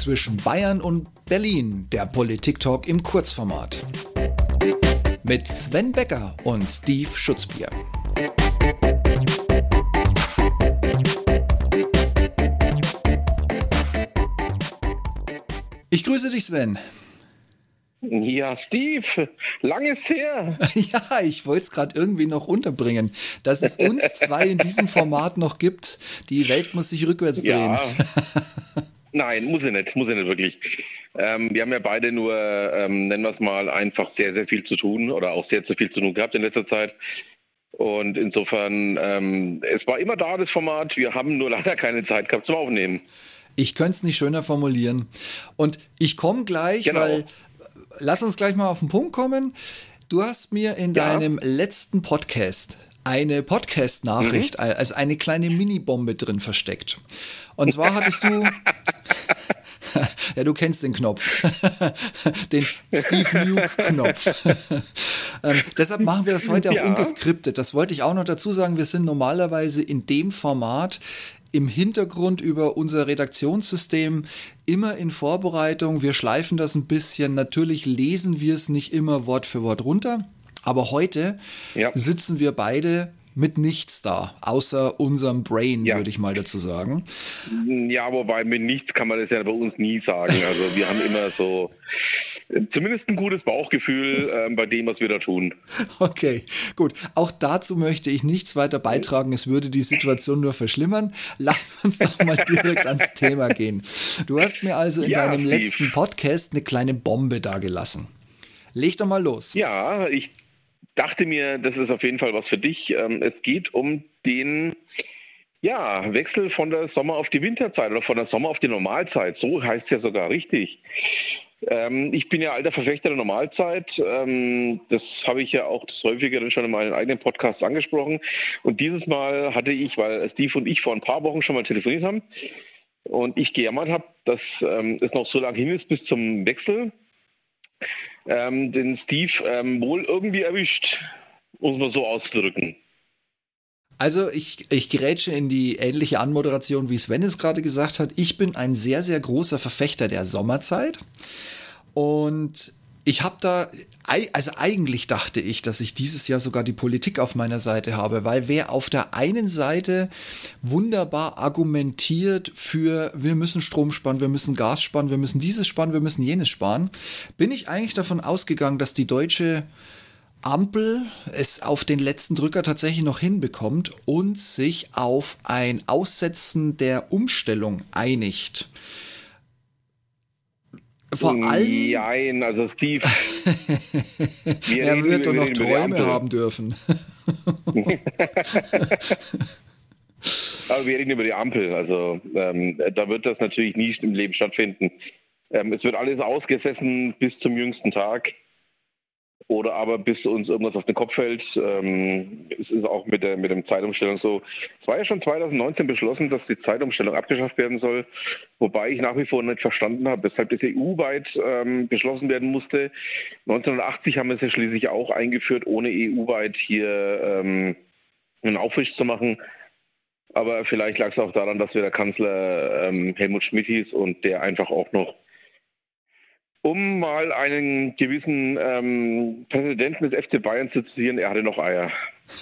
zwischen Bayern und Berlin, der Politik-Talk im Kurzformat. Mit Sven Becker und Steve Schutzbier. Ich grüße dich, Sven. Ja, Steve, lang ist her. Ja, ich wollte es gerade irgendwie noch unterbringen, dass es uns zwei in diesem Format noch gibt. Die Welt muss sich rückwärts drehen. Ja. Nein, muss sie nicht, muss sie nicht wirklich. Ähm, wir haben ja beide nur, ähm, nennen wir es mal, einfach sehr, sehr viel zu tun oder auch sehr zu viel zu tun gehabt in letzter Zeit. Und insofern, ähm, es war immer da, das Format. Wir haben nur leider keine Zeit gehabt zum Aufnehmen. Ich könnte es nicht schöner formulieren. Und ich komme gleich, genau. weil lass uns gleich mal auf den Punkt kommen. Du hast mir in ja. deinem letzten Podcast eine Podcast-Nachricht mhm. als eine kleine Mini-Bombe drin versteckt. Und zwar hattest du, ja, du kennst den Knopf, den Steve Nuke-Knopf. ähm, deshalb machen wir das heute auch ja. ungeskriptet. Das wollte ich auch noch dazu sagen. Wir sind normalerweise in dem Format im Hintergrund über unser Redaktionssystem immer in Vorbereitung. Wir schleifen das ein bisschen. Natürlich lesen wir es nicht immer Wort für Wort runter. Aber heute ja. sitzen wir beide mit nichts da, außer unserem Brain, ja. würde ich mal dazu sagen. Ja, wobei mit nichts kann man das ja bei uns nie sagen. Also wir haben immer so zumindest ein gutes Bauchgefühl äh, bei dem, was wir da tun. Okay, gut. Auch dazu möchte ich nichts weiter beitragen. Es würde die Situation nur verschlimmern. Lass uns doch mal direkt ans Thema gehen. Du hast mir also in ja, deinem Steve. letzten Podcast eine kleine Bombe dagelassen. Leg doch mal los. Ja, ich dachte mir, das ist auf jeden Fall was für dich. Ähm, es geht um den ja, Wechsel von der Sommer auf die Winterzeit oder von der Sommer auf die Normalzeit. So heißt es ja sogar richtig. Ähm, ich bin ja alter Verfechter der Normalzeit. Ähm, das habe ich ja auch das häufigere schon in meinen eigenen Podcasts angesprochen. Und dieses Mal hatte ich, weil Steve und ich vor ein paar Wochen schon mal telefoniert haben und ich gejammert habe, dass ähm, es noch so lange hin ist bis zum Wechsel, ähm, den Steve ähm, wohl irgendwie erwischt, muss man so ausdrücken. Also ich, ich gerätsche in die ähnliche Anmoderation, wie Sven es gerade gesagt hat. Ich bin ein sehr, sehr großer Verfechter der Sommerzeit. Und ich habe da, also eigentlich dachte ich, dass ich dieses Jahr sogar die Politik auf meiner Seite habe, weil wer auf der einen Seite wunderbar argumentiert für, wir müssen Strom sparen, wir müssen Gas sparen, wir müssen dieses sparen, wir müssen jenes sparen, bin ich eigentlich davon ausgegangen, dass die deutsche Ampel es auf den letzten Drücker tatsächlich noch hinbekommt und sich auf ein Aussetzen der Umstellung einigt. Vor allem. Nein, also Steve. er wird doch noch Träume haben dürfen. Aber wir reden über die Ampel. Also ähm, da wird das natürlich nie im Leben stattfinden. Ähm, es wird alles ausgesessen bis zum jüngsten Tag oder aber bis uns irgendwas auf den Kopf fällt. Ähm, es ist auch mit der, mit dem Zeitumstellung so. Es war ja schon 2019 beschlossen, dass die Zeitumstellung abgeschafft werden soll, wobei ich nach wie vor nicht verstanden habe, weshalb das EU-weit ähm, beschlossen werden musste. 1980 haben wir es ja schließlich auch eingeführt, ohne EU-weit hier ähm, einen Aufwisch zu machen. Aber vielleicht lag es auch daran, dass wir der Kanzler ähm, Helmut Schmidt hieß und der einfach auch noch um mal einen gewissen ähm, Präsidenten des FC Bayern zu zitieren, er hatte noch Eier.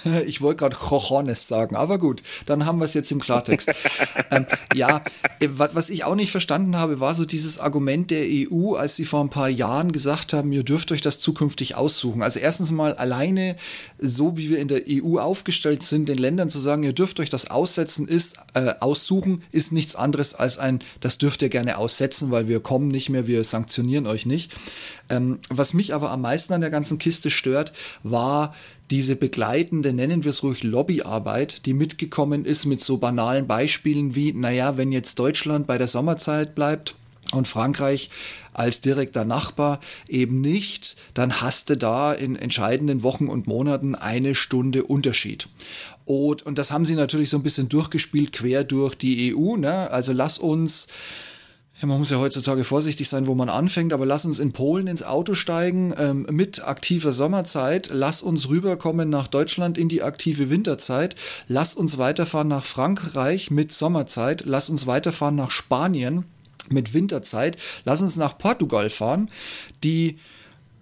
Ich wollte gerade Cojones sagen, aber gut, dann haben wir es jetzt im Klartext. ähm, ja, äh, was ich auch nicht verstanden habe, war so dieses Argument der EU, als sie vor ein paar Jahren gesagt haben, ihr dürft euch das zukünftig aussuchen. Also erstens mal alleine, so wie wir in der EU aufgestellt sind, den Ländern zu sagen, ihr dürft euch das aussetzen, ist äh, aussuchen, ist nichts anderes als ein, das dürft ihr gerne aussetzen, weil wir kommen nicht mehr, wir sanktionieren euch nicht. Ähm, was mich aber am meisten an der ganzen Kiste stört, war diese begleitende, nennen wir es ruhig, Lobbyarbeit, die mitgekommen ist mit so banalen Beispielen wie, naja, wenn jetzt Deutschland bei der Sommerzeit bleibt, und Frankreich als direkter Nachbar eben nicht, dann hast du da in entscheidenden Wochen und Monaten eine Stunde Unterschied. Und, und das haben sie natürlich so ein bisschen durchgespielt, quer durch die EU. Ne? Also lass uns ja, man muss ja heutzutage vorsichtig sein, wo man anfängt, aber lass uns in Polen ins Auto steigen ähm, mit aktiver Sommerzeit. Lass uns rüberkommen nach Deutschland in die aktive Winterzeit. Lass uns weiterfahren nach Frankreich mit Sommerzeit. Lass uns weiterfahren nach Spanien mit Winterzeit. Lass uns nach Portugal fahren. Die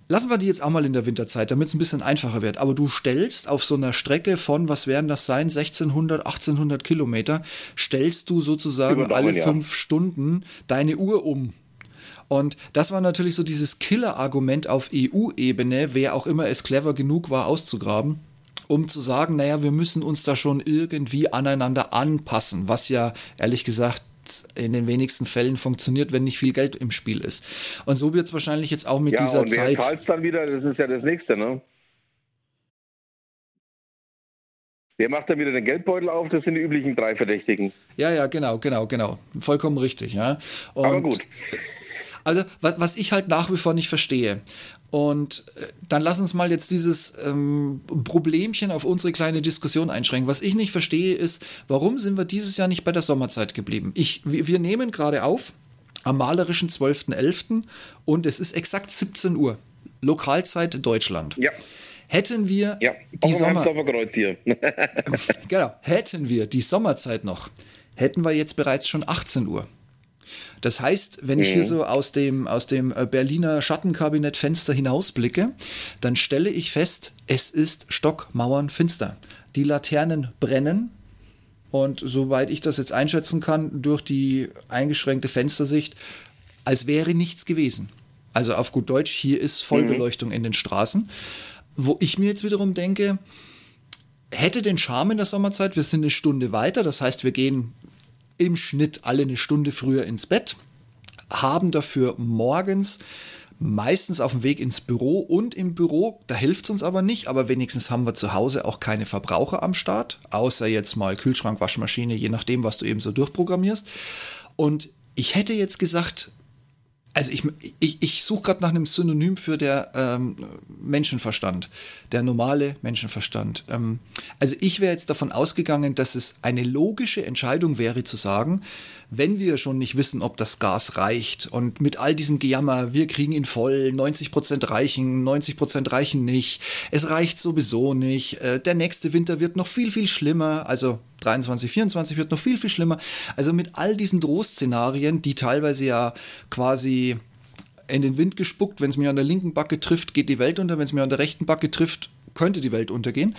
Lassen wir die jetzt auch mal in der Winterzeit, damit es ein bisschen einfacher wird. Aber du stellst auf so einer Strecke von, was werden das sein, 1600, 1800 Kilometer, stellst du sozusagen alle fünf ja. Stunden deine Uhr um. Und das war natürlich so dieses Killer-Argument auf EU-Ebene, wer auch immer es clever genug war, auszugraben um zu sagen, naja, wir müssen uns da schon irgendwie aneinander anpassen, was ja ehrlich gesagt in den wenigsten Fällen funktioniert, wenn nicht viel Geld im Spiel ist. Und so wird es wahrscheinlich jetzt auch mit ja, dieser und wer Zeit. Zahlt dann wieder, das ist ja das nächste, ne? Wer macht dann wieder den Geldbeutel auf? Das sind die üblichen drei Verdächtigen. Ja, ja, genau, genau, genau. Vollkommen richtig, ja. Und Aber gut. Also, was, was ich halt nach wie vor nicht verstehe, und äh, dann lass uns mal jetzt dieses ähm, Problemchen auf unsere kleine Diskussion einschränken. Was ich nicht verstehe, ist, warum sind wir dieses Jahr nicht bei der Sommerzeit geblieben? Ich, wir, wir nehmen gerade auf am malerischen 12.11. und es ist exakt 17 Uhr. Lokalzeit Deutschland. Ja. Hätten wir ja, die Sommer genau, hätten wir die Sommerzeit noch, hätten wir jetzt bereits schon 18 Uhr. Das heißt, wenn ich hier mhm. so aus dem, aus dem äh, Berliner Schattenkabinettfenster hinausblicke, dann stelle ich fest, es ist stockmauernfinster. Die Laternen brennen, und soweit ich das jetzt einschätzen kann, durch die eingeschränkte Fenstersicht, als wäre nichts gewesen. Also auf gut Deutsch, hier ist Vollbeleuchtung mhm. in den Straßen. Wo ich mir jetzt wiederum denke, hätte den Charme in der Sommerzeit, wir sind eine Stunde weiter, das heißt, wir gehen im Schnitt alle eine Stunde früher ins Bett, haben dafür morgens meistens auf dem Weg ins Büro und im Büro, da hilft es uns aber nicht, aber wenigstens haben wir zu Hause auch keine Verbraucher am Start, außer jetzt mal Kühlschrank, Waschmaschine, je nachdem, was du eben so durchprogrammierst. Und ich hätte jetzt gesagt, also ich, ich, ich suche gerade nach einem Synonym für der ähm, Menschenverstand, der normale Menschenverstand. Ähm, also ich wäre jetzt davon ausgegangen, dass es eine logische Entscheidung wäre zu sagen, wenn wir schon nicht wissen, ob das Gas reicht und mit all diesem Gejammer, wir kriegen ihn voll, 90 Prozent reichen, 90 Prozent reichen nicht, es reicht sowieso nicht, äh, der nächste Winter wird noch viel, viel schlimmer, also 23, 24 wird noch viel, viel schlimmer. Also mit all diesen Drohszenarien, die teilweise ja quasi in den Wind gespuckt, wenn es mir an der linken Backe trifft, geht die Welt unter, wenn es mir an der rechten Backe trifft, könnte die Welt untergehen.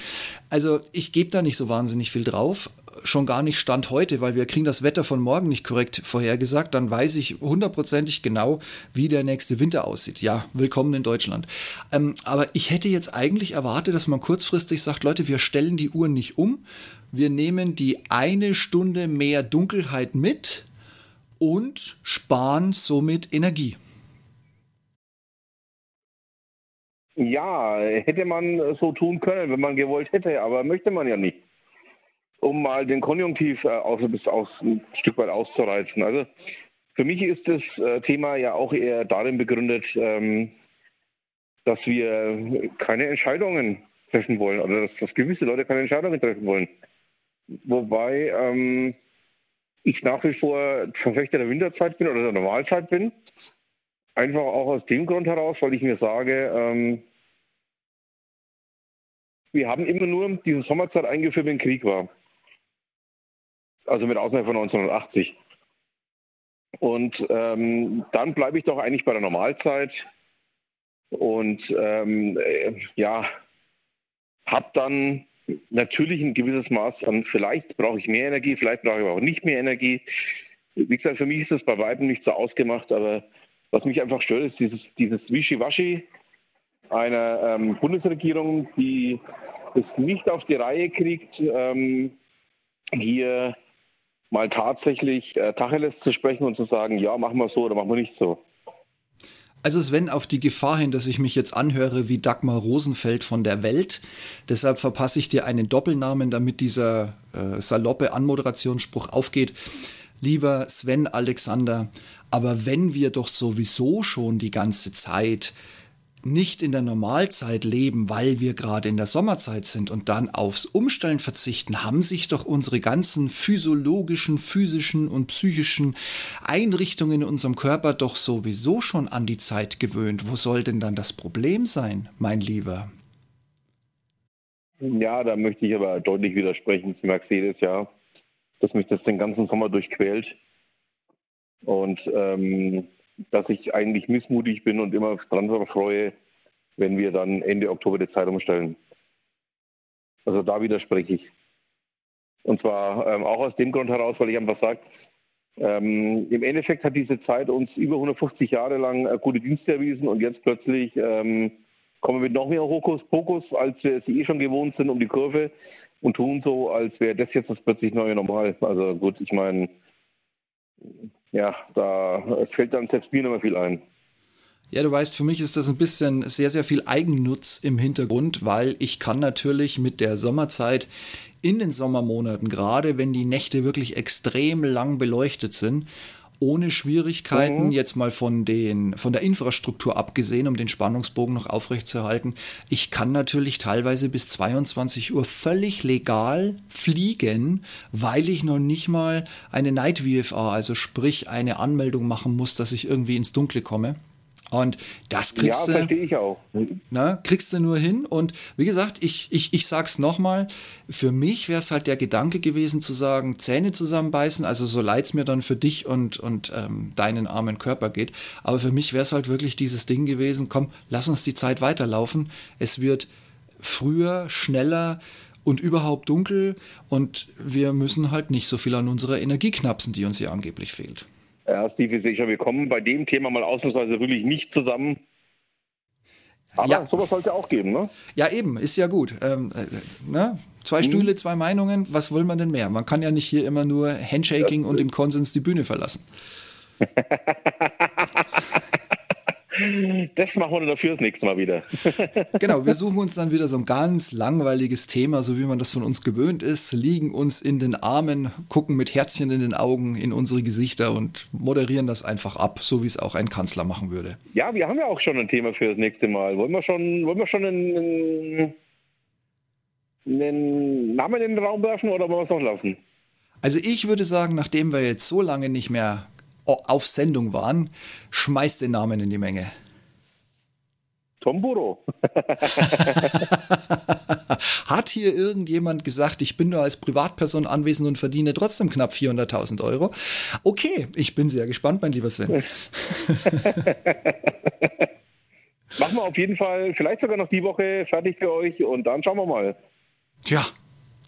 Also ich gebe da nicht so wahnsinnig viel drauf schon gar nicht Stand heute, weil wir kriegen das Wetter von morgen nicht korrekt vorhergesagt, dann weiß ich hundertprozentig genau, wie der nächste Winter aussieht. Ja, willkommen in Deutschland. Ähm, aber ich hätte jetzt eigentlich erwartet, dass man kurzfristig sagt, Leute, wir stellen die Uhr nicht um, wir nehmen die eine Stunde mehr Dunkelheit mit und sparen somit Energie. Ja, hätte man so tun können, wenn man gewollt hätte, aber möchte man ja nicht um mal den Konjunktiv äh, aus, aus, ein Stück weit auszureizen. Also für mich ist das äh, Thema ja auch eher darin begründet, ähm, dass wir keine Entscheidungen treffen wollen oder dass, dass, gewisse Leute keine Entscheidungen treffen wollen. Wobei ähm, ich nach wie vor Verfechter der Winterzeit bin oder der Normalzeit bin. Einfach auch aus dem Grund heraus, weil ich mir sage, ähm, wir haben immer nur diese Sommerzeit eingeführt, wenn Krieg war also mit Ausnahme von 1980. Und ähm, dann bleibe ich doch eigentlich bei der Normalzeit und ähm, äh, ja, habe dann natürlich ein gewisses Maß an, vielleicht brauche ich mehr Energie, vielleicht brauche ich aber auch nicht mehr Energie. Wie gesagt, für mich ist das bei Weitem nicht so ausgemacht, aber was mich einfach stört, ist dieses, dieses Wischiwaschi einer ähm, Bundesregierung, die es nicht auf die Reihe kriegt, ähm, hier mal tatsächlich äh, Tacheles zu sprechen und zu sagen, ja, machen wir so oder machen wir nicht so. Also Sven, auf die Gefahr hin, dass ich mich jetzt anhöre wie Dagmar Rosenfeld von der Welt. Deshalb verpasse ich dir einen Doppelnamen, damit dieser äh, saloppe Anmoderationsspruch aufgeht. Lieber Sven Alexander, aber wenn wir doch sowieso schon die ganze Zeit nicht in der Normalzeit leben, weil wir gerade in der Sommerzeit sind und dann aufs Umstellen verzichten, haben sich doch unsere ganzen physiologischen, physischen und psychischen Einrichtungen in unserem Körper doch sowieso schon an die Zeit gewöhnt. Wo soll denn dann das Problem sein, mein Lieber? Ja, da möchte ich aber deutlich widersprechen zu Mercedes, ja, dass mich das den ganzen Sommer durchquält. Und ähm, dass ich eigentlich missmutig bin und immer dran freue, wenn wir dann Ende Oktober die Zeit umstellen. Also da widerspreche ich. Und zwar ähm, auch aus dem Grund heraus, weil ich einfach sage, ähm, im Endeffekt hat diese Zeit uns über 150 Jahre lang äh, gute Dienste erwiesen und jetzt plötzlich ähm, kommen wir mit noch mehr Hokuspokus, als wir es eh schon gewohnt sind, um die Kurve und tun so, als wäre das jetzt das plötzlich neue Normal. Also gut, ich meine, ja, da fällt dann selbst mir nicht mehr viel ein. Ja, du weißt, für mich ist das ein bisschen sehr, sehr viel Eigennutz im Hintergrund, weil ich kann natürlich mit der Sommerzeit in den Sommermonaten, gerade wenn die Nächte wirklich extrem lang beleuchtet sind, ohne Schwierigkeiten, mhm. jetzt mal von, den, von der Infrastruktur abgesehen, um den Spannungsbogen noch aufrechtzuerhalten. Ich kann natürlich teilweise bis 22 Uhr völlig legal fliegen, weil ich noch nicht mal eine Night VFA, also sprich eine Anmeldung machen muss, dass ich irgendwie ins Dunkle komme. Und das kriegst ja, du. verstehe ich auch. Na, kriegst du nur hin. Und wie gesagt, ich, ich, ich sag's nochmal, für mich wäre es halt der Gedanke gewesen zu sagen, Zähne zusammenbeißen, also so leid's mir dann für dich und, und ähm, deinen armen Körper geht. Aber für mich wäre es halt wirklich dieses Ding gewesen, komm, lass uns die Zeit weiterlaufen. Es wird früher, schneller und überhaupt dunkel und wir müssen halt nicht so viel an unserer Energie knapsen, die uns ja angeblich fehlt. Ja, Steve, sicher, wir kommen bei dem Thema mal ausnahmsweise wirklich nicht zusammen. Aber ja. sowas sollte auch geben, ne? Ja, eben, ist ja gut. Ähm, äh, ne? Zwei mhm. Stühle, zwei Meinungen, was will man denn mehr? Man kann ja nicht hier immer nur Handshaking ja. und im Konsens die Bühne verlassen. Das machen wir dafür das nächste Mal wieder. genau, wir suchen uns dann wieder so ein ganz langweiliges Thema, so wie man das von uns gewöhnt ist, liegen uns in den Armen, gucken mit Herzchen in den Augen in unsere Gesichter und moderieren das einfach ab, so wie es auch ein Kanzler machen würde. Ja, wir haben ja auch schon ein Thema für das nächste Mal. Wollen wir schon, wollen wir schon einen, einen Namen in den Raum werfen oder wollen wir es noch laufen? Also ich würde sagen, nachdem wir jetzt so lange nicht mehr auf Sendung waren, schmeißt den Namen in die Menge. Tom Burrow. Hat hier irgendjemand gesagt, ich bin nur als Privatperson anwesend und verdiene trotzdem knapp 400.000 Euro? Okay, ich bin sehr gespannt, mein lieber Sven. Machen wir auf jeden Fall vielleicht sogar noch die Woche fertig für euch und dann schauen wir mal. Ja,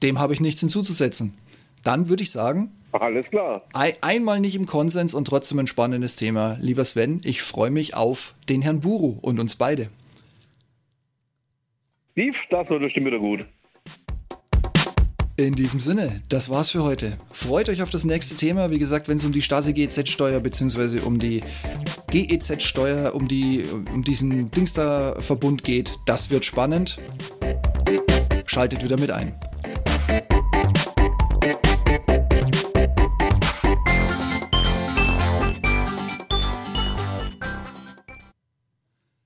dem habe ich nichts hinzuzusetzen. Dann würde ich sagen, alles klar. einmal nicht im Konsens und trotzdem ein spannendes Thema. Lieber Sven, ich freue mich auf den Herrn Buru und uns beide. Steve, das wird bestimmt wieder gut. In diesem Sinne, das war's für heute. Freut euch auf das nächste Thema. Wie gesagt, wenn es um die Stasi-GEZ-Steuer bzw. um die GEZ-Steuer, um, die, um diesen Dingster-Verbund geht, das wird spannend. Schaltet wieder mit ein.